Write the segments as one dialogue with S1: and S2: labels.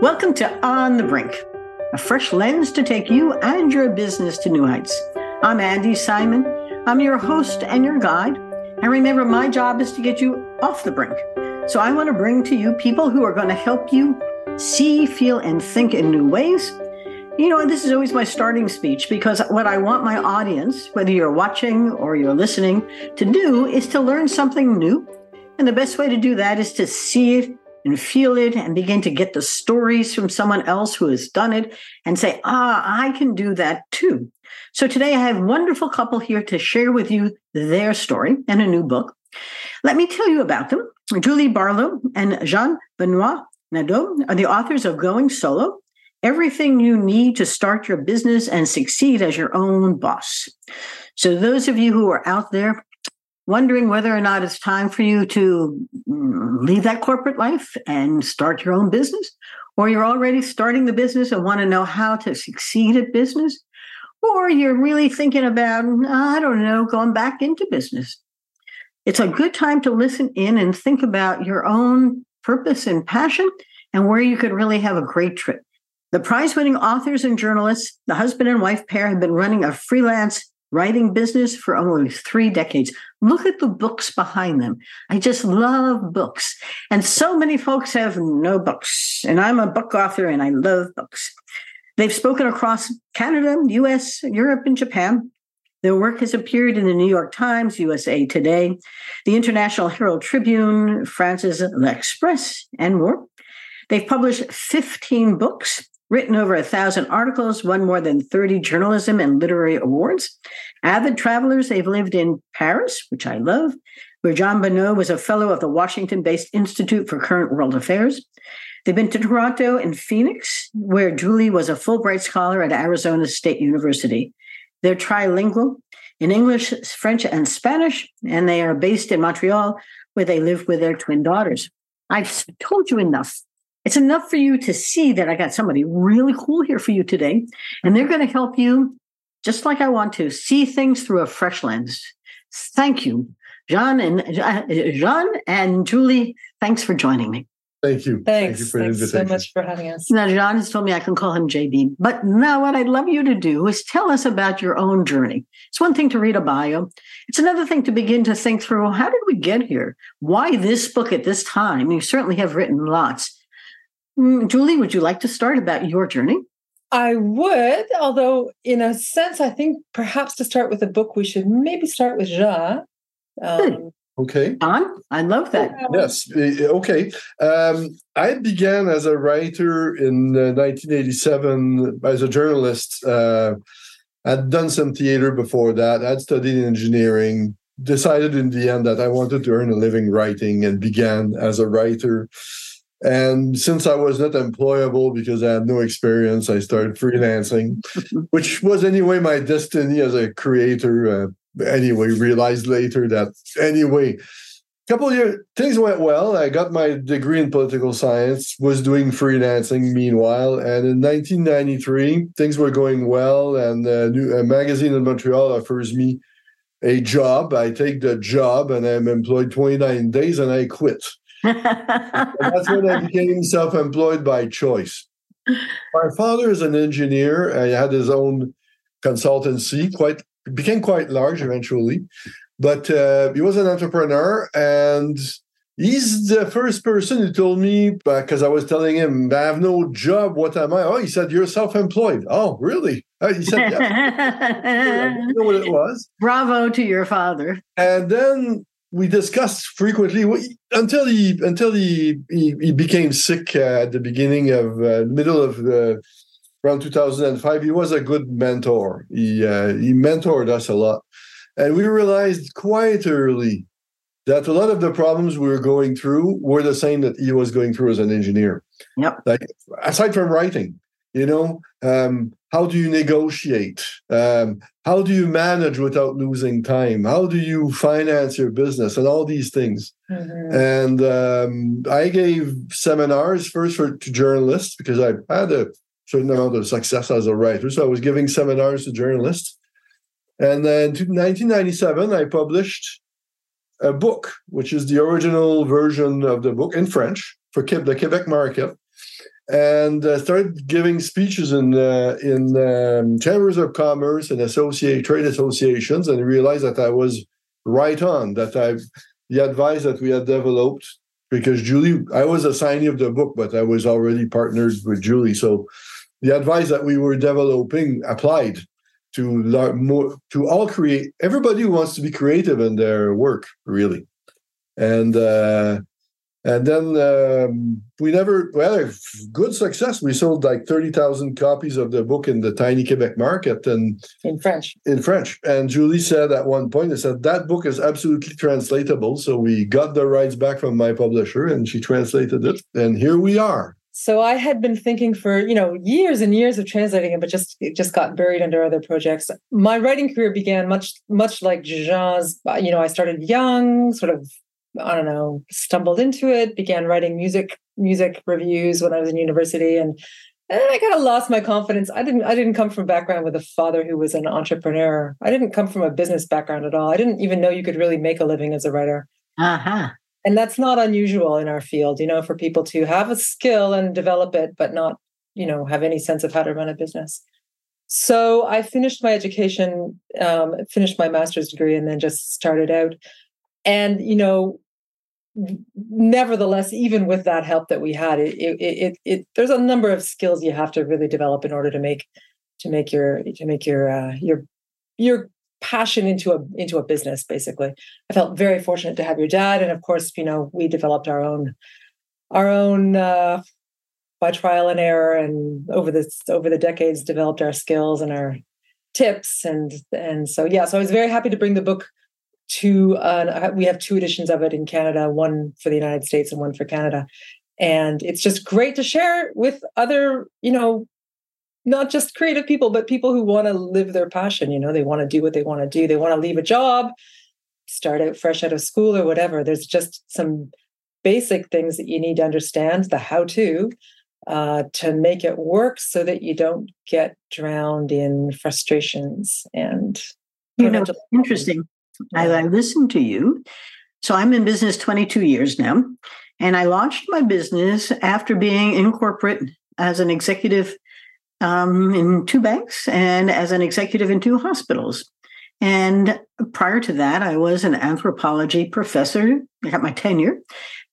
S1: Welcome to On the Brink, a fresh lens to take you and your business to new heights. I'm Andy Simon. I'm your host and your guide. And remember, my job is to get you off the brink. So I want to bring to you people who are going to help you see, feel, and think in new ways. You know, and this is always my starting speech because what I want my audience, whether you're watching or you're listening, to do is to learn something new. And the best way to do that is to see it and feel it and begin to get the stories from someone else who has done it and say, ah, I can do that too. So today I have a wonderful couple here to share with you their story and a new book. Let me tell you about them. Julie Barlow and Jean Benoit Nadeau are the authors of Going Solo, Everything You Need to Start Your Business and Succeed as Your Own Boss. So those of you who are out there wondering whether or not it's time for you to leave that corporate life and start your own business, or you're already starting the business and want to know how to succeed at business, or you're really thinking about, I don't know, going back into business. It's a good time to listen in and think about your own purpose and passion and where you could really have a great trip. The prize winning authors and journalists, the husband and wife pair, have been running a freelance writing business for almost three decades. Look at the books behind them. I just love books. And so many folks have no books. And I'm a book author and I love books. They've spoken across Canada, US, Europe, and Japan. Their work has appeared in the New York Times, USA Today, the International Herald Tribune, France's L'Express, and more. They've published 15 books written over a thousand articles, won more than 30 journalism and literary awards. Avid travelers, they've lived in Paris, which I love, where Jean Benoit was a fellow of the Washington based Institute for Current World Affairs. They've been to Toronto and Phoenix, where Julie was a Fulbright scholar at Arizona State University. They're trilingual in English, French, and Spanish, and they are based in Montreal, where they live with their twin daughters. I've told you enough it's enough for you to see that I got somebody really cool here for you today. And they're going to help you, just like I want to, see things through a fresh lens. Thank you, John and uh, Jean and Julie. Thanks for joining me.
S2: Thank you.
S3: Thanks.
S2: Thank you for
S3: Thanks so much for having us.
S1: Now, John has told me I can call him JB. But now, what I'd love you to do is tell us about your own journey. It's one thing to read a bio, it's another thing to begin to think through well, how did we get here? Why this book at this time? You certainly have written lots. Mm, Julie, would you like to start about your journey?
S3: I would, although in a sense, I think perhaps to start with a book, we should maybe start with Jean.
S2: Um, okay.
S1: Don, I love that.
S2: Yes. Okay. Um, I began as a writer in uh, 1987 as a journalist. Uh, I'd done some theater before that. I'd studied engineering. Decided in the end that I wanted to earn a living writing and began as a writer. And since I was not employable because I had no experience, I started freelancing, which was anyway my destiny as a creator. Uh, anyway, realized later that anyway, a couple years things went well. I got my degree in political science, was doing freelancing meanwhile, and in 1993 things were going well, and a, new, a magazine in Montreal offers me a job. I take the job, and I'm employed 29 days, and I quit that's when I became self employed by choice. My father is an engineer. He had his own consultancy, quite became quite large eventually. But uh, he was an entrepreneur, and he's the first person who told me because I was telling him I have no job. What am I? Oh, he said you're self-employed. Oh, really? Uh, he said, yeah. I know what it was.
S1: Bravo to your father.
S2: And then we discussed frequently until he until he he, he became sick uh, at the beginning of uh, middle of the around 2005 he was a good mentor. He uh, he mentored us a lot. And we realized quite early that a lot of the problems we were going through were the same that he was going through as an engineer.
S1: Yep.
S2: Like aside from writing you know um, how do you negotiate? Um, how do you manage without losing time? How do you finance your business and all these things? Mm-hmm. and um, i gave seminars first for to journalists because i had a certain amount of success as a writer. So i was giving seminars to journalists. And then in 1997 i published a book which is the original version of the book in french for the quebec market and uh, started giving speeches in uh, in um, chambers of commerce and associate trade associations, and realized that I was right on. That I the advice that we had developed because Julie, I was a signee of the book, but I was already partnered with Julie, so the advice that we were developing applied to more to all create. Everybody wants to be creative in their work, really, and. Uh, and then um, we never we had a good success. We sold like thirty thousand copies of the book in the tiny Quebec market and
S3: in French.
S2: In French, and Julie said at one point, "They said that book is absolutely translatable." So we got the rights back from my publisher, and she translated it, and here we are.
S3: So I had been thinking for you know years and years of translating it, but just it just got buried under other projects. My writing career began much much like Jean's. You know, I started young, sort of I don't know, stumbled into it, began writing music music reviews when I was in university and and I kind of lost my confidence. I didn't I didn't come from a background with a father who was an entrepreneur. I didn't come from a business background at all. I didn't even know you could really make a living as a writer.
S1: Uh-huh.
S3: And that's not unusual in our field, you know, for people to have a skill and develop it, but not, you know, have any sense of how to run a business. So I finished my education, um, finished my master's degree, and then just started out. And you know, nevertheless, even with that help that we had, it, it, it, it, there's a number of skills you have to really develop in order to make to make your to make your uh, your your passion into a into a business. Basically, I felt very fortunate to have your dad, and of course, you know, we developed our own our own uh, by trial and error, and over the over the decades, developed our skills and our tips, and and so yeah. So I was very happy to bring the book two uh, we have two editions of it in canada one for the united states and one for canada. And it's just great to share with other you know not just creative people but people who want to live their passion you know they want to do what they want to do. They want to leave a job start out fresh out of school or whatever. There's just some basic things that you need to understand the how to uh, to make it work so that you don't get drowned in frustrations and
S1: you know interesting I, I listened to you. So I'm in business 22 years now. And I launched my business after being in corporate as an executive um, in two banks and as an executive in two hospitals. And prior to that, I was an anthropology professor. I got my tenure,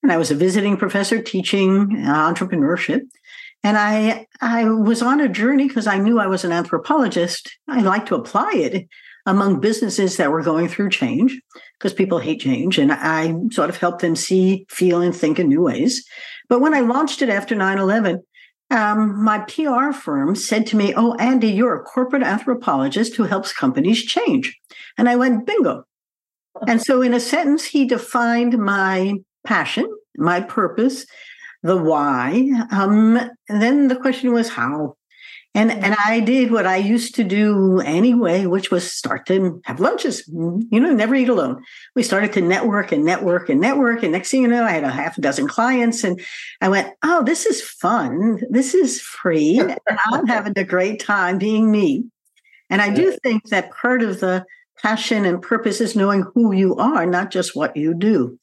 S1: and I was a visiting professor teaching entrepreneurship. And I I was on a journey because I knew I was an anthropologist. I like to apply it among businesses that were going through change because people hate change. And I sort of helped them see, feel, and think in new ways. But when I launched it after 9 11, um, my PR firm said to me, Oh, Andy, you're a corporate anthropologist who helps companies change. And I went, Bingo. And so, in a sentence, he defined my passion, my purpose, the why. Um, and then the question was how. And and I did what I used to do anyway, which was start to have lunches. You know, never eat alone. We started to network and network and network. And next thing you know, I had a half a dozen clients. And I went, Oh, this is fun. This is free. and I'm having a great time being me. And I do think that part of the passion and purpose is knowing who you are, not just what you do.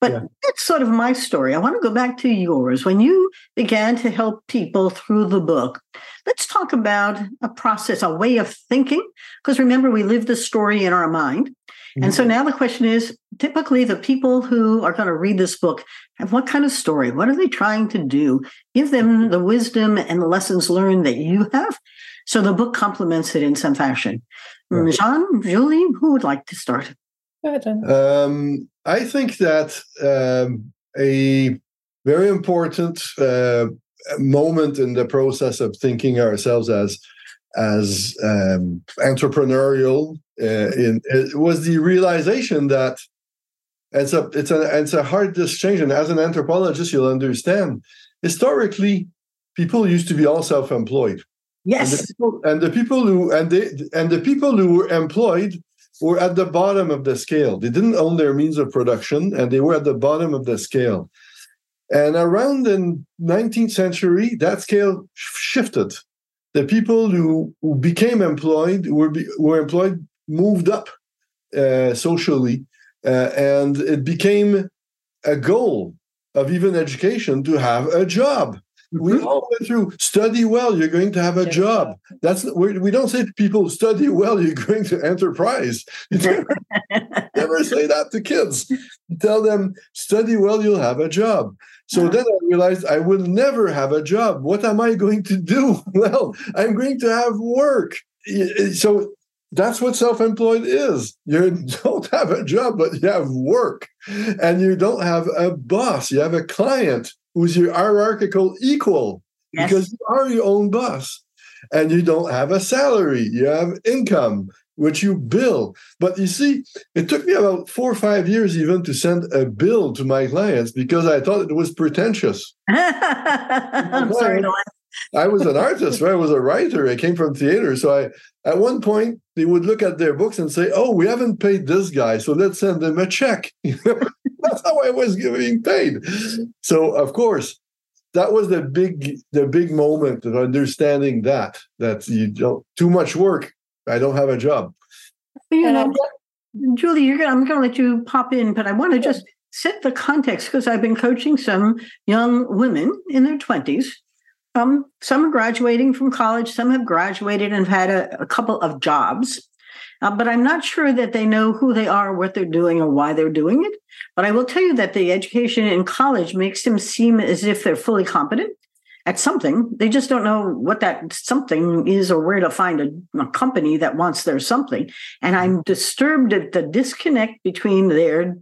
S1: But yeah. that's sort of my story. I want to go back to yours. When you began to help people through the book, Let's talk about a process, a way of thinking, because remember, we live the story in our mind. Mm-hmm. And so mm-hmm. now the question is typically the people who are going to read this book have what kind of story? What are they trying to do? Give them the wisdom and the lessons learned that you have. So the book complements it in some fashion. Right. Jean, Julie, who would like to start?
S2: Um, I think that um, a very important uh, moment in the process of thinking ourselves as as um, entrepreneurial uh, in it was the realization that it's a it's a it's a hard distinction as an anthropologist you'll understand historically people used to be all self-employed
S1: yes
S2: and the people, and the people who and they and the people who were employed were at the bottom of the scale they didn't own their means of production and they were at the bottom of the scale and around the 19th century, that scale shifted. The people who, who became employed, were, were employed, moved up uh, socially, uh, and it became a goal of even education to have a job. We
S1: Mhm.
S2: all went through study well, you're going to have a job. That's we we don't say to people study well, you're going to enterprise. Never, never say that to kids. You tell them study well, you'll have a job. So
S1: Yeah.
S2: then I realized I will never have a job. What am I going to do? Well, I'm going to have work. So that's what self-employed is. You don't have a job, but you have work, and you don't have a boss. You have a client who's your hierarchical equal
S1: Yes.
S2: because you are your own boss, and you don't have a salary. You have income which you bill. But you see, it took me about four or five years even to send a bill to my clients because I thought it was pretentious.
S1: I'm sorry to laugh.
S2: I was an artist, right? I was a writer. I came from theater. So I at one point they would look at their books and say, Oh, we haven't paid this guy, so let's send him a check. That's how I was getting paid. So of course, that was the big the big moment of understanding that that you don't too much work. I don't have a job.
S1: You
S3: And I
S1: know, Julie, you're gonna, I'm going to let you pop in, but I want to just set the context because I've been coaching some young women in their 20s. Um, some are graduating from college, some have graduated and have had a, a couple of jobs. Uh, but I'm not sure that they know who they are, what they're doing, or why they're doing it. But I will tell you that the education in college makes them seem as if they're fully competent at something. They just don't know what that something is or where to find a, a company that wants their something. And I'm disturbed at the disconnect between their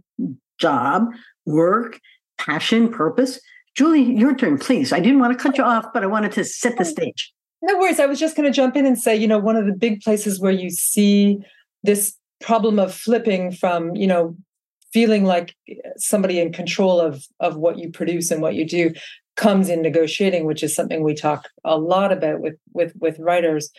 S1: job, work, passion, purpose. Julie, your turn, please. I didn't want to cut you off, but I wanted to set the stage.
S3: No worries. I was just going to jump in and say, you know, one of the big places where you see this problem of flipping from, you know, feeling like somebody in control of of what you produce and what you do comes in negotiating, which is something we talk a lot about with with with writers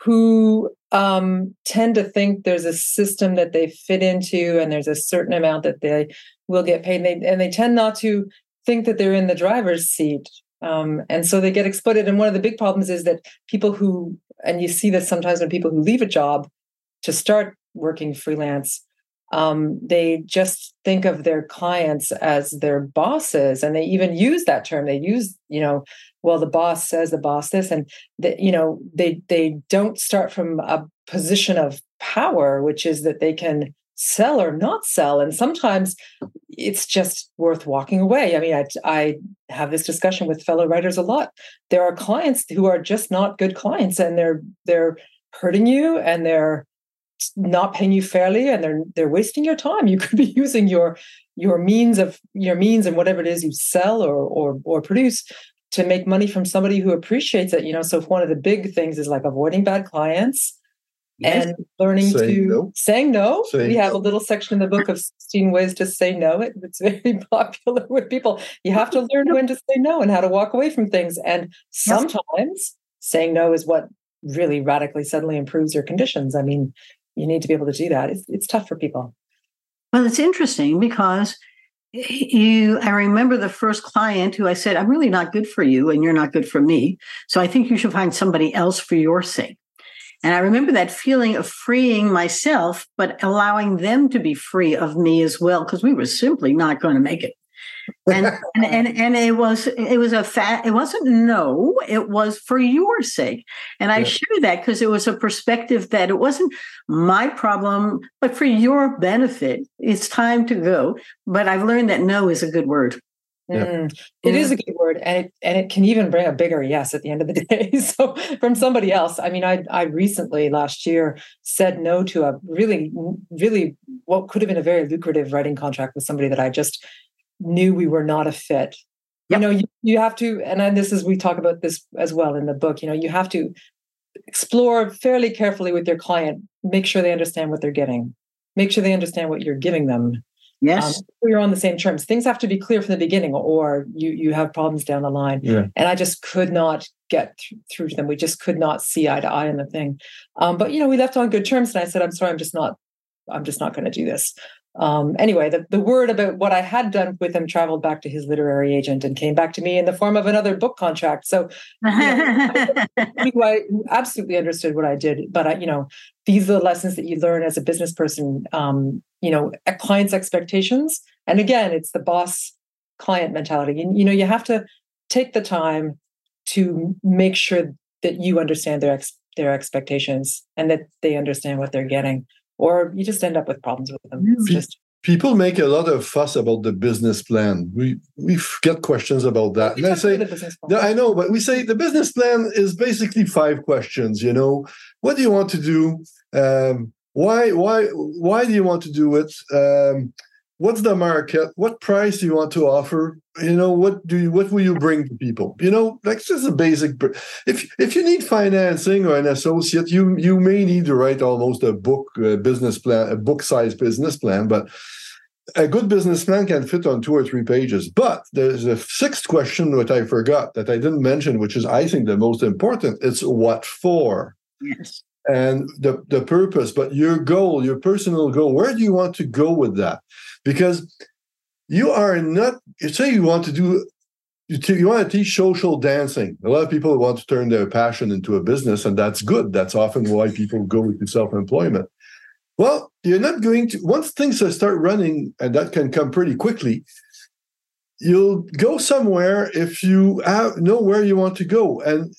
S3: who um, tend to think there's a system that they fit into and there's a certain amount that they will get paid and they, and they tend not to think that they're in the driver's seat um, and so they get exploited. And one of the big problems is that people who, and you see this sometimes when people who leave a job to start working freelance, um, they just think of their clients as their bosses, and they even use that term. They use, you know, well, the boss says the boss this, and that you know they they don't start from a position of power, which is that they can sell or not sell, and sometimes it's just worth walking away. I mean, I, I have this discussion with fellow writers a lot. There are clients who are just not good clients, and they're they're hurting you, and they're not paying you fairly, and they're they're wasting your time. You could be using your your means of your means and whatever it is you sell or or or produce to make money from somebody who appreciates it. You know, so if one of the big things is like avoiding bad clients
S1: Yes.
S3: and learning
S2: Saying
S3: to
S2: no.
S3: saying no.
S2: Saying
S3: we have
S2: no.
S3: a little section in the book of 16 ways to say no. It, it's very popular with people. You have to learn when to say no and how to walk away from things. And sometimes saying no is what really radically suddenly improves your conditions. I mean, you need to be able to do that. It's, it's tough for people.
S1: Well, it's interesting because you I remember the first client who I said, I'm really not good for you and you're not good for me. So I think you should find somebody else for your sake. And I remember that feeling of freeing myself, but allowing them to be free of me as well, because we were simply not going to make it. And, and and and it was it was a fat it wasn't no it was for your sake and i
S2: Yeah.
S1: share that because it was a perspective that it wasn't my problem but for your benefit it's time to go but i've learned that no is a good word
S2: Yeah.
S3: Mm, it is a good word, and it and it can even bring a bigger yes at the end of the day. So from somebody else, I mean, I I recently last year said no to a really really what could have been a very lucrative writing contract with somebody that I just knew we were not a fit.
S1: Yep.
S3: You know, you, you have to, and this is we talk about this as well in the book. You know, you have to explore fairly carefully with your client, make sure they understand what they're getting, make sure they understand what you're giving them
S1: yes
S3: um, you're on the same terms. Things have to be clear from the beginning, or you you have problems down the line.
S2: Yeah.
S3: And I just could not get th- through to them. We just could not see eye to eye on the thing. Um, but you know, we left on good terms, and I said, "I'm sorry, I'm just not. I'm just not going to do this." Um, anyway, the, the word about what I had done with him traveled back to his literary agent and came back to me in the form of another book contract. So who I who absolutely understood what I did. But I, you know, these are the lessons that you learn as a business person. Um, you know, a client's expectations, and again, it's the boss client mentality. You, you know, you have to take the time to make sure that you understand their ex- their expectations and that they understand what they're getting or you just end up with problems with them. It's just
S2: people make a lot of fuss about the business plan. We we get questions about that. And i say i know but we say the business plan is basically five questions you know? What do you want to do? Um, why why why do you want to do it? Um, what's the market? What price do you want to offer? You know what do you what will you bring to people? You know that's just a basic if if you need financing or an associate you you may need to write almost a book a business plan a book size business plan but a good business plan can fit on two or three pages. But there's a sixth question that i forgot that i didn't mention which is i think the most important. It's what for?
S1: Yes
S2: and the, the purpose, but your goal, your personal goal, where do you want to go with that? Because you are not, say you want to do, you, t- you want to teach social dancing. A lot of people want to turn their passion into a business, and that's good. That's often why people go into self employment. Well, you're not going to, once things start running, and that can come pretty quickly, you'll go somewhere if you have, know where you want to go. And.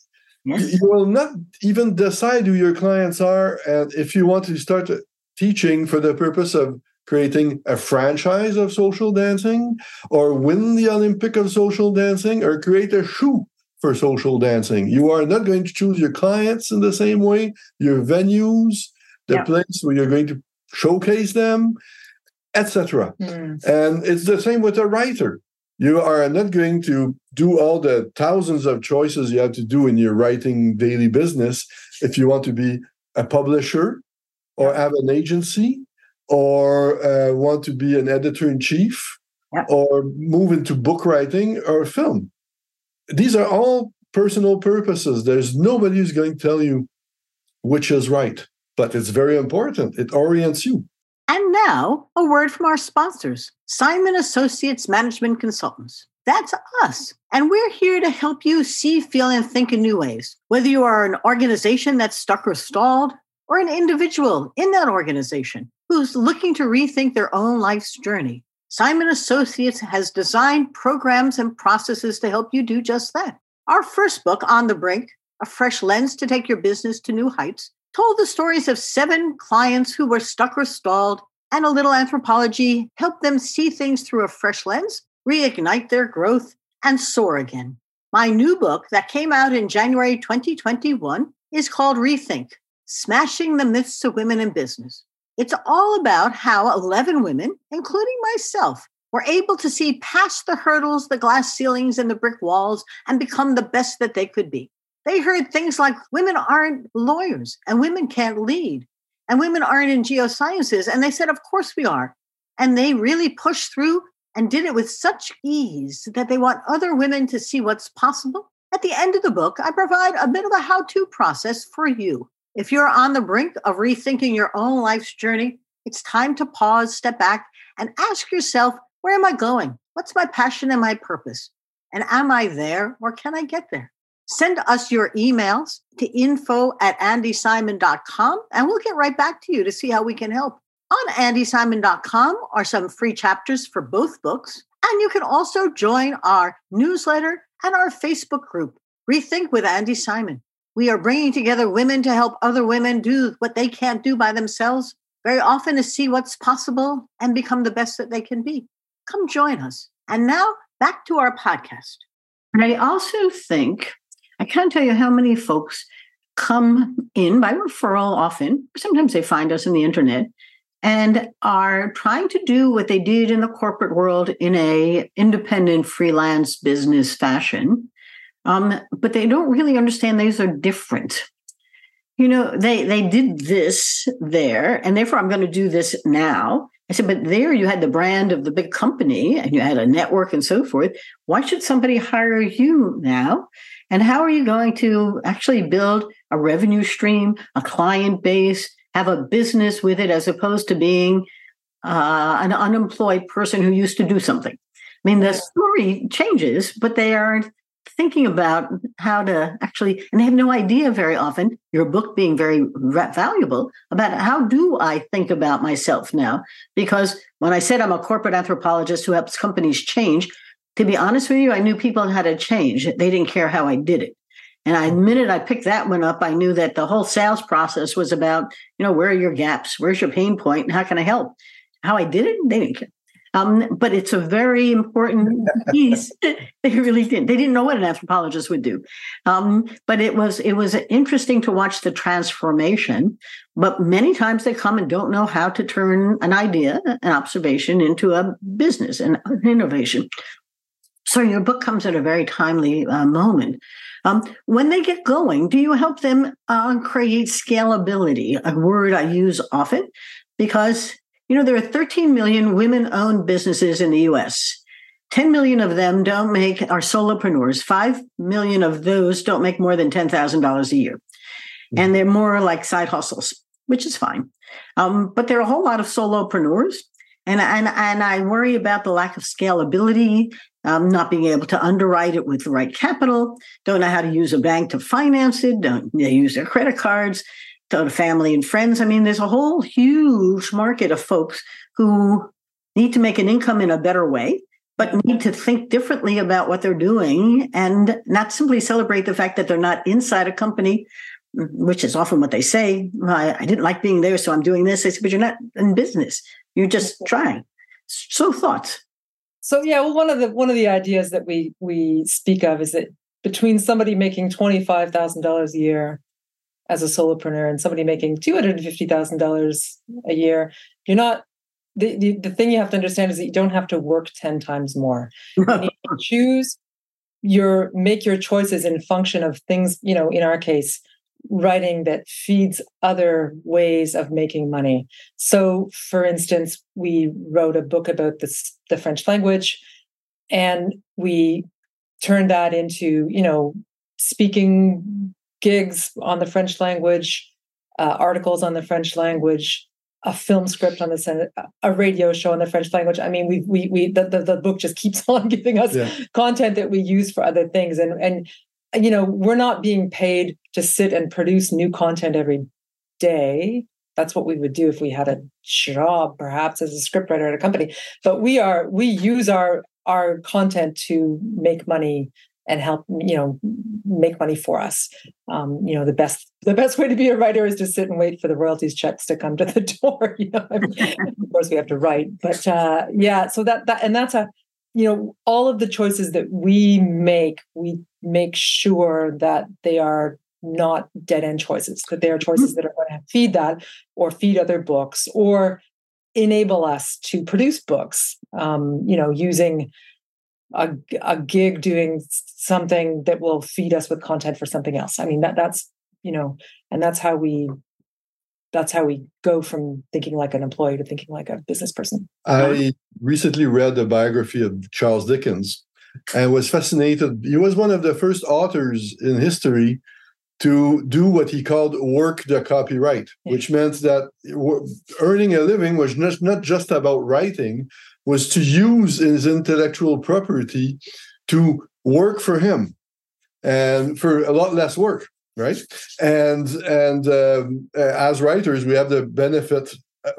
S2: You will not even decide who your clients are. And if you want to start teaching for the purpose of creating a franchise of social dancing or win the Olympic of social dancing or create a shoe for social dancing, you are not going to choose your clients in the same way, your venues, the yeah. place where you're going to showcase them, etc. Mm. And it's the same with a writer you are not going to do all the thousands of choices you have to do in your writing daily business if you want to be a publisher or have an agency or uh, want to be an editor in chief yeah. or move into book writing or film. These are all personal purposes. There's nobody who's going to tell you which is right, but it's very important. It orients you.
S1: And now, a word from our sponsors, Simon Associates Management Consultants. That's us. And we're here to help you see, feel, and think in new ways. Whether you are an organization that's stuck or stalled, or an individual in that organization who's looking to rethink their own life's journey, Simon Associates has designed programs and processes to help you do just that. Our first book, On the Brink, A Fresh Lens to Take Your Business to New Heights, told the stories of seven clients who were stuck or stalled, and a little anthropology helped them see things through a fresh lens, reignite their growth, and soar again. My new book that came out in January 2021 is called Rethink Smashing the Myths of Women in Business. It's all about how 11 women, including myself, were able to see past the hurdles, the glass ceilings, and the brick walls and become the best that they could be. They heard things like women aren't lawyers and women can't lead and women aren't in geosciences. And they said, Of course we are. And they really pushed through and did it with such ease that they want other women to see what's possible. At the end of the book, I provide a bit of a how to process for you. If you're on the brink of rethinking your own life's journey, it's time to pause, step back, and ask yourself, where am I going? What's my passion and my purpose? And am I there or can I get there? Send us your emails to info at andysimon.com and we'll get right back to you to see how we can help. On andysimon.com are some free chapters for both books. And you can also join our newsletter and our Facebook group, Rethink with Andy Simon. We are bringing together women to help other women do what they can't do by themselves, very often to see what's possible and become the best that they can be. Come join us. And now back to our podcast.
S3: And I also think I can't tell you how many folks come in by referral often. Sometimes they find us on the internet and are trying to do what they did in the corporate world in a independent freelance business fashion. Um, but they don't really understand these are different. You know, they they did this there, and therefore I'm going to do this now. I said, but there you had the brand of the big company and you had a network and so forth. Why should somebody hire you now? And how are you going to actually build a revenue stream, a client base, have a business with it, as opposed to being uh, an unemployed person who used to do something? I mean, the story changes, but they aren't thinking about how to actually, and they have no idea very often, your book being very valuable, about how do I think about myself now? Because when I said I'm a corporate anthropologist who helps companies change,
S1: to be honest with you, I knew people had to change. They didn't care how I did it. And I, the minute I picked that one up, I knew that the whole sales process was about, you know, where are your gaps? Where's your pain point? And how can I help? How I did it, they didn't care. Um, but it's a very important piece. they really didn't. They didn't know what an anthropologist would do. Um, but it was it was interesting to watch the transformation. But many times they come and don't know how to turn an idea, an observation, into a business and an innovation. So your book comes at a very timely uh, moment. Um, when they get going, do you help them uh, create scalability? A word I use often because you know there are 13 million women-owned businesses in the U.S. 10 million of them don't make are solopreneurs. Five million of those don't make more than ten thousand dollars a year, mm-hmm. and they're more like side hustles, which is fine. Um, but there are a whole lot of solopreneurs and, and, and I worry about the lack of scalability um, not being able to underwrite it with the right capital, don't know how to use a bank to finance it, don't use their credit cards, to family and friends. I mean, there's a whole huge market of folks who need to make an income in a better way, but need to think differently about what they're doing and not simply celebrate the fact that they're not inside a company, which is often what they say. I, I didn't like being there, so I'm doing this. I said, but you're not in business. You're just trying. So thoughts.
S3: So yeah, well, one of the one of the ideas that we we speak of is that between somebody making twenty five thousand dollars a year as a solopreneur and somebody making two hundred and fifty thousand dollars a year, you're not. The, the, the thing you have to understand is that you don't have to work 10 times more. you choose your make your choices in function of things, you know, in our case, writing that feeds other ways of making money. So, for instance, we wrote a book about this, the French language, and we turned that into, you know, speaking gigs on the French language, uh, articles on the French language, a film script on the a radio show in the French language. I mean, we we we the, the, the book just keeps on giving us yeah. content that we use for other things, and and you know, we're not being paid to sit and produce new content every day. That's what we would do if we had a job, perhaps as a scriptwriter at a company. But we are we use our our content to make money and help you know make money for us um, you know the best the best way to be a writer is to sit and wait for the royalties checks to come to the door you know of course we have to write but uh, yeah so that that and that's a you know all of the choices that we make we make sure that they are not dead end choices that they are choices that are going to feed that or feed other books or enable us to produce books um, you know using a, a gig doing something that will feed us with content for something else. I mean that that's you know and that's how we that's how we go from thinking like an employee to thinking like a business person.
S2: I recently read the biography of Charles Dickens and was fascinated. He was one of the first authors in history to do what he called work the copyright, yeah. which meant that earning a living was not, not just about writing, was to use his intellectual property to work for him and for a lot less work right? And and um, as writers we have the benefit uh,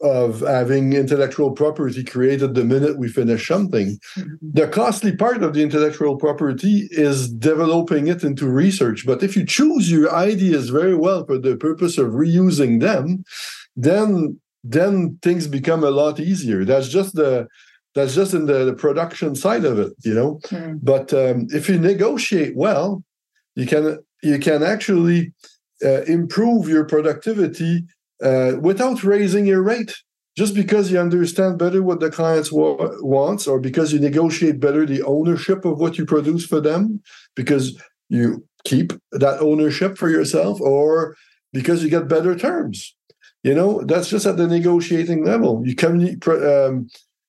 S2: of having intellectual property created the minute we finish something. Mm-hmm. the costly part of the intellectual property is developing it into research. But if you choose your ideas very well for the purpose of reusing them then then things become a lot easier. That's just the that's just in the, the production side of it you know? Mm. but um, if you negotiate well you can you can actually uh, improve your productivity uh, without raising your rate. Just because you understand better what the clients wa- wants or because you negotiate better the ownership of what you produce for them because you keep that ownership for yourself or because you get better terms. You know that's just at the negotiating level. You can um,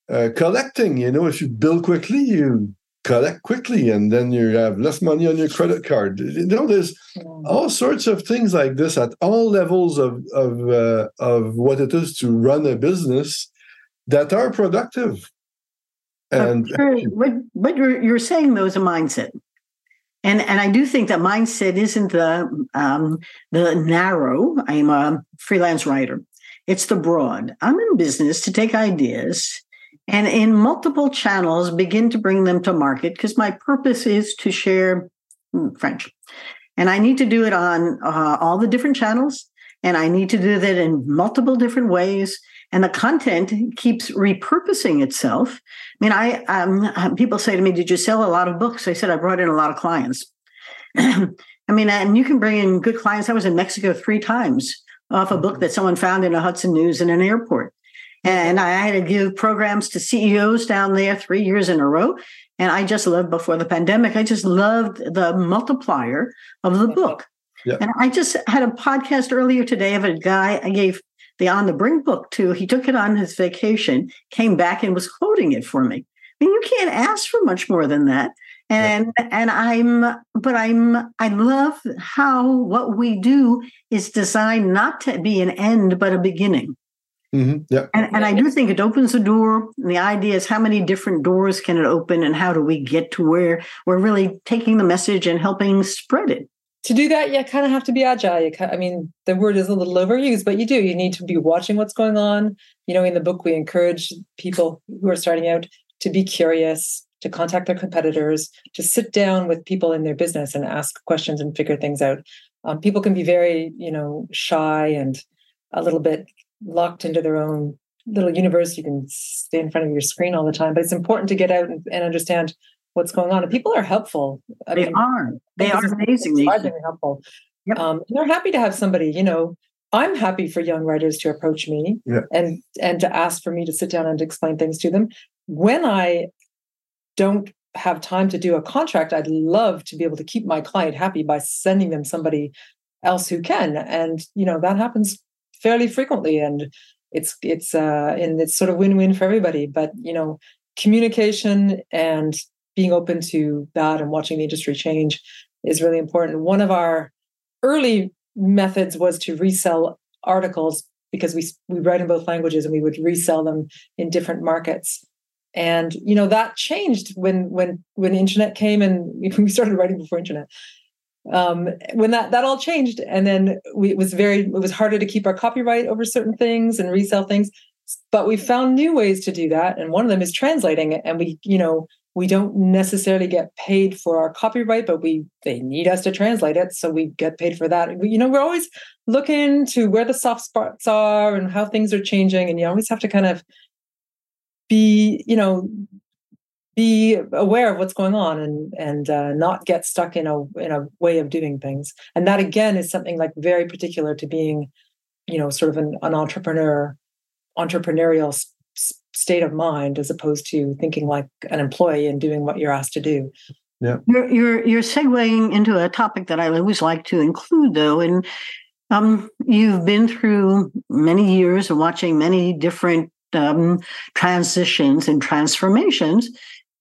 S2: uh, collecting you know if you bill quickly you collect quickly and then you have less money on your credit card you know there's all sorts of things like this at all levels of of uh, of what it is to run a business that are productive and
S1: what what you're, you're saying though is a mindset and and I do think that mindset isn't the um, the narrow. I'm a freelance writer. It's the broad. I'm in business to take ideas and in multiple channels begin to bring them to market because my purpose is to share hmm, French. And I need to do it on uh, all the different channels, and I need to do that in multiple different ways. And the content keeps repurposing itself. I mean, I um, people say to me, "Did you sell a lot of books?" I said, "I brought in a lot of clients." I mean, and you can bring in good clients. I was in Mexico three times off a book that someone found in a Hudson News in an airport. And I had to give programs to CEOs down there three years in a row. And I just loved before the pandemic, I just loved the multiplier of the book. And I just had a podcast earlier today of a guy I gave the On the Brink book to. He took it on his vacation, came back and was quoting it for me. I mean, you can't ask for much more than that. And yeah. and I'm but I'm I love how what we do is designed not to be an end but a beginning.
S2: Mm-hmm. Yeah.
S1: And, and I do think it opens the door. And the idea is how many different doors can it open and how do we get to where we're really taking the message and helping spread it?
S3: To do that, you kind of have to be agile. You I mean, the word is a little overused, but you do. You need to be watching what's going on. You know, in the book, we encourage people who are starting out to be curious, to contact their competitors, to sit down with people in their business and ask questions and figure things out. Um, people can be very, you know, shy and a little bit locked into their own little universe. You can stay in front of your screen all the time, but it's important to get out and, and understand what's going on. And people are helpful.
S1: I they mean, are. They are amazingly
S3: helpful. Yep. Um, they're happy to have somebody. You know, I'm happy for young writers to approach me
S2: yeah.
S3: and and to ask for me to sit down and explain things to them. When I don't have time to do a contract, I'd love to be able to keep my client happy by sending them somebody else who can. And you know that happens fairly frequently and it's it's uh and it's sort of win-win for everybody but you know communication and being open to that and watching the industry change is really important. One of our early methods was to resell articles because we we write in both languages and we would resell them in different markets. And you know that changed when when when internet came and we started writing before internet um, when that that all changed, and then we, it was very it was harder to keep our copyright over certain things and resell things. But we found new ways to do that, and one of them is translating it. And we, you know, we don't necessarily get paid for our copyright, but we they need us to translate it, so we get paid for that. We, you know, we're always looking to where the soft spots are and how things are changing, and you always have to kind of be, you know, be aware of what's going on and and uh, not get stuck in a in a way of doing things. And that again is something like very particular to being you know sort of an, an entrepreneur entrepreneurial s- state of mind as opposed to thinking like an employee and doing what you're asked to do.
S2: Yeah.
S1: You're you're, you're segueing into a topic that i always like to include though and um, you've been through many years of watching many different um, transitions and transformations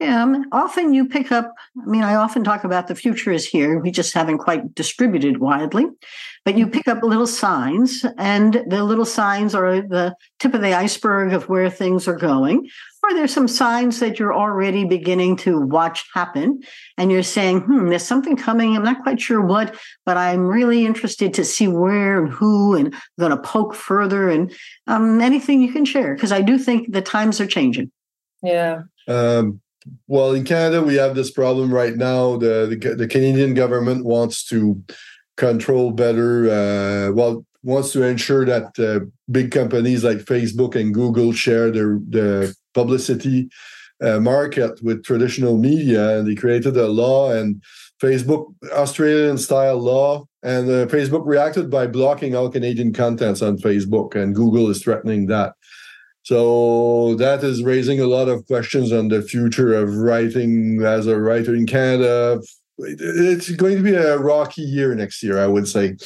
S1: um, often you pick up, I mean, I often talk about the future is here. We just haven't quite distributed widely, but you pick up little signs, and the little signs are the tip of the iceberg of where things are going. Or there's some signs that you're already beginning to watch happen, and you're saying, hmm, there's something coming. I'm not quite sure what, but I'm really interested to see where and who, and I'm going to poke further and um, anything you can share, because I do think the times are changing.
S3: Yeah.
S2: Um, well, in Canada, we have this problem right now. The the, the Canadian government wants to control better. Uh, well, wants to ensure that uh, big companies like Facebook and Google share their the publicity uh, market with traditional media, and they created a law and Facebook Australian style law, and uh, Facebook reacted by blocking all Canadian contents on Facebook, and Google is threatening that. So that is raising a lot of questions on the future of writing as a writer in Canada. It's going to be a rocky year next year, I would say.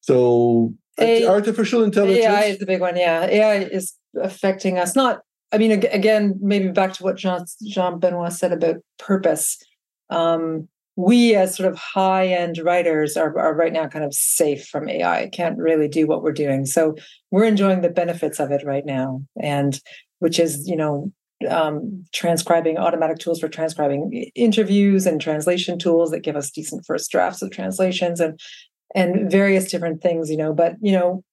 S2: So a, artificial intelligence.
S3: AI is the big one. Yeah, AI is affecting us. Not, I mean, again, maybe back to what Jean Jean Benoit said about purpose. Um, we as sort of high end writers are, are right now kind of safe from AI, can't really do what we're doing. So we're enjoying the benefits of it right now. And which is, you know, um, transcribing automatic tools for transcribing interviews and translation tools that give us decent first drafts of translations and and various different things, you know. But you know,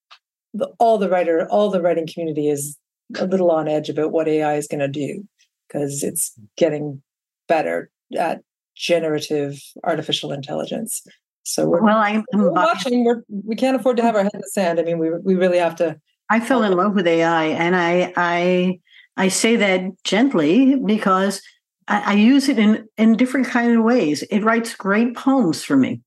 S3: the, all the writer, all the writing community is a little on edge about what AI is going to do because it's getting better at generative artificial intelligence. So we're
S1: well, I'm,
S3: we're watching. We're, we can't afford to have our head in the sand. I mean, we we really have to.
S1: I fell in love with AI, and I I I say that gently because I, I use it in in different kind of ways. It writes great poems for me.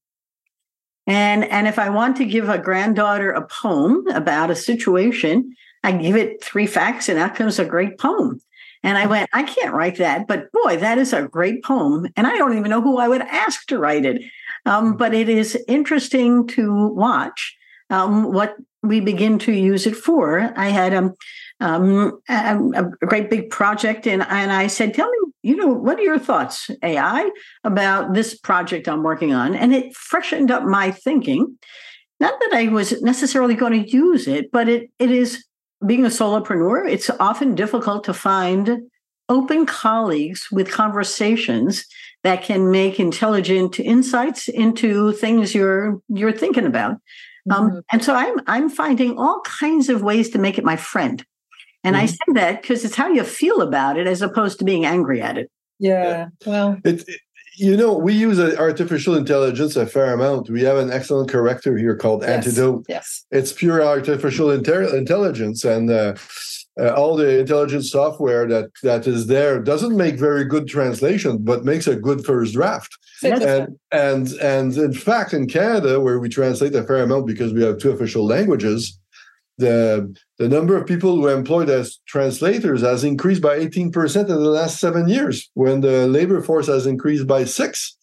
S1: And and if I want to give a granddaughter a poem about a situation, I give it three facts and out comes a great poem. And I went, I can't write that, but boy, that is a great poem. And I don't even know who I would ask to write it. Um, but it is interesting to watch um, what we begin to use it for. I had um, um, a, a, great big project, and, and I said, Tell me, you know, what are your thoughts, AI, about this project I'm working on? And it freshened up my thinking. Not that I was necessarily going to use it, but it it is being a solopreneur, it's often difficult to find open colleagues with conversations that can make intelligent insights into things you're you're thinking about. Um, mm-hmm. and so I'm I'm finding all kinds of ways to make it my friend. And mm-hmm. I say that because it's how you feel about it as opposed to being angry at it.
S3: Yeah. Well,
S2: it, it, you know, we use artificial intelligence a fair amount. We have an excellent corrector here called yes. Antidote.
S3: Yes.
S2: It's pure artificial inter- intelligence. And uh, uh, all the intelligence software that that is there doesn't make very good translation, but makes a good first draft. And and and in fact, in Canada, where we translate a fair amount because we have two official languages, the the number of people who are employed as translators has increased by 18% in the last seven years, when the labor force has increased by six.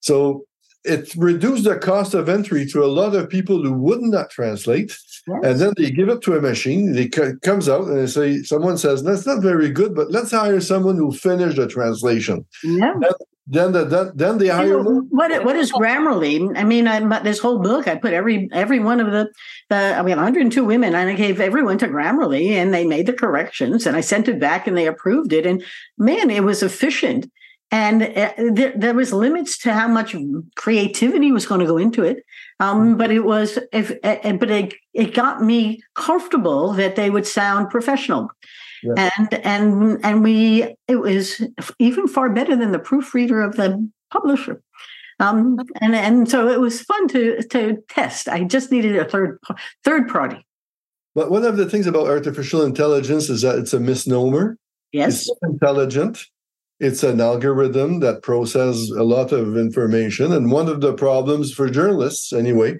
S2: So it reduced the cost of entry to a lot of people who would not translate. And then they give it to a machine. It comes out and they say, someone says, that's not very good, but let's hire someone who finished the translation.
S1: Yeah.
S2: Then, then, the, then they hire.
S1: what what is Grammarly? I mean, I, this whole book, I put every every one of the the I mean, 102 women, and I gave everyone to Grammarly, and they made the corrections, and I sent it back, and they approved it, and man, it was efficient and uh, there, there, was limits to how much creativity was going to go into it um, mm-hmm. but it was if uh, but it, it got me comfortable that they would sound professional yeah. and and and we it was even far better than the proofreader of the publisher. Um, and and so it was fun to to test. I just needed a third third party.
S2: But one of the things about artificial intelligence is that it's a misnomer.
S1: Yes.
S2: It's intelligent. It's an algorithm that processes a lot of information. And one of the problems for journalists anyway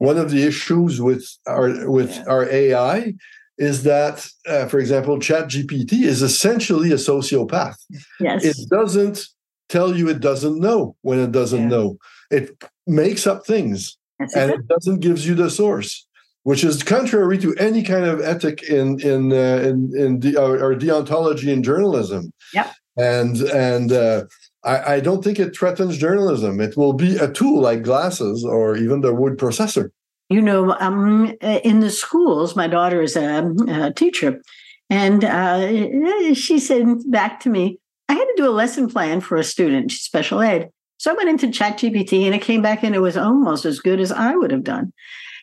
S2: one of the issues with our with yeah. our ai is that uh, for example chat gpt is essentially a sociopath
S1: yes
S2: it doesn't tell you it doesn't know when it doesn't yeah. know it makes up things That's and it doesn't gives you the source which is contrary to any kind of ethic in in uh, in, in de- or, or deontology in journalism.
S1: Yeah
S2: and and uh, I, I, don't think it threatens journalism. It will be a tool like glasses or even the word processor.
S1: You know, um, in the schools, my daughter is a, a teacher, and uh, she said back to me, "I had to do a lesson plan for a student, special ed." So I went into ChatGPT, and it came back, and it was almost as good as I would have done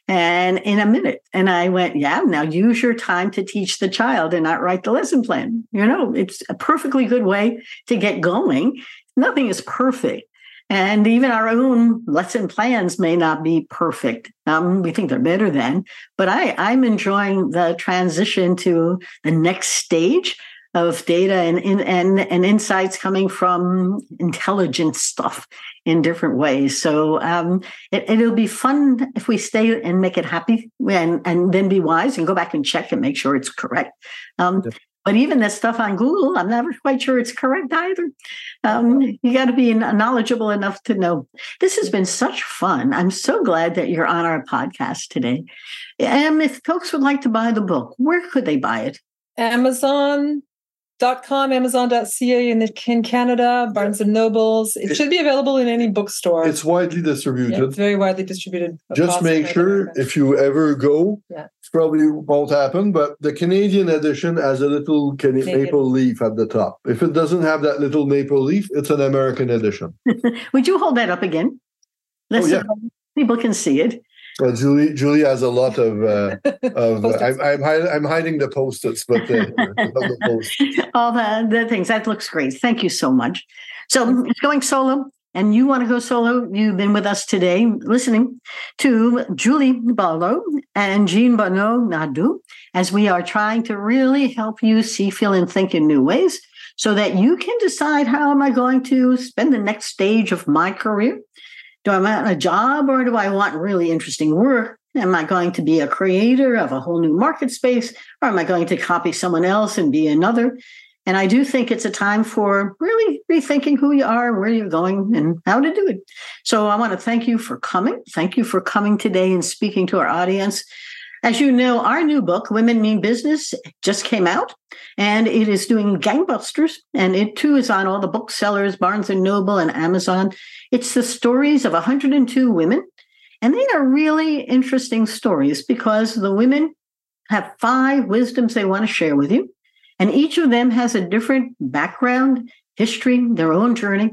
S1: and in a minute. And I went, yeah, now use your time to teach the child and not write the lesson plan. You know, it's a perfectly good way to get going. Nothing is perfect. And even our own lesson plans may not be perfect. Um, we think they're better than, but I, I'm enjoying the transition to the next stage of data and, and, and insights coming from intelligent stuff in different ways. So um, it, will be fun if we stay and make it happy and, and then be wise and go back and check and make sure it's correct. Um, but even the stuff on Google, I'm never quite sure it's correct either. Um, you got to be knowledgeable enough to know. This has been such fun. I'm so glad that you're on our podcast today. And if folks would like to buy the book, where could they buy it?
S3: Amazon, dot com, Amazon.ca in, in Canada, Barnes and Nobles. It, it, should be available in any bookstore.
S2: It's widely distributed.
S3: Yeah, it's very widely distributed.
S2: Just make sure if you ever go, yeah. probably won't happen, but the Canadian edition has a little Canadian. maple leaf at the top. If it doesn't have that little maple leaf, it's an American edition.
S1: Would you hold that up again?
S2: Oh, Listen, oh, yeah.
S1: people can see it.
S2: Well, Julie, Julie has a lot of of. Uh, I'm, I'm, I'm hiding the post-its, but uh, the
S1: post. all the, the things that looks great. Thank you so much. So it's going solo and you want to go solo, you've been with us today listening to Julie Barlow and Jean-Benoit Nadeau as we are trying to really help you see, feel, and think in new ways so that you can decide how am I going to spend the next stage of my career? Do I want a job or do I want really interesting work? Am I going to be a creator of a whole new market space or am I going to copy someone else and be another? And I do think it's a time for really rethinking who you are, where you're going, and how to do it. So I want to thank you for coming. Thank you for coming today and speaking to our audience. As you know, our new book, Women Mean Business, just came out and it is doing gangbusters. And it too is on all the booksellers, Barnes and Noble and Amazon. It's the stories of 102 women. And they are really interesting stories because the women have five wisdoms they want to share with you. And each of them has a different background, history, their own journey.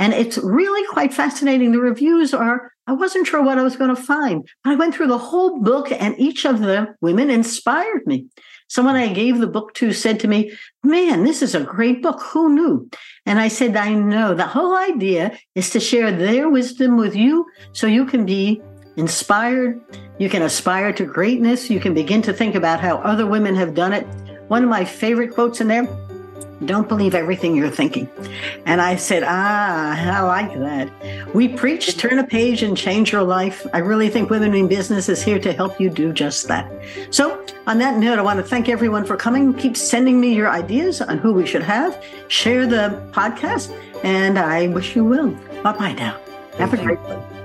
S1: And it's really quite fascinating. The reviews are, I wasn't sure what I was going to find. I went through the whole book, and each of the women inspired me. Someone I gave the book to said to me, Man, this is a great book. Who knew? And I said, I know. The whole idea is to share their wisdom with you so you can be inspired. You can aspire to greatness. You can begin to think about how other women have done it one of my favorite quotes in there don't believe everything you're thinking. And I said, ah, I like that. We preach, turn a page and change your life. I really think Women in Business is here to help you do just that. So, on that note, I want to thank everyone for coming. Keep sending me your ideas on who we should have. Share the podcast, and I wish you well. Bye bye now. Have a great one.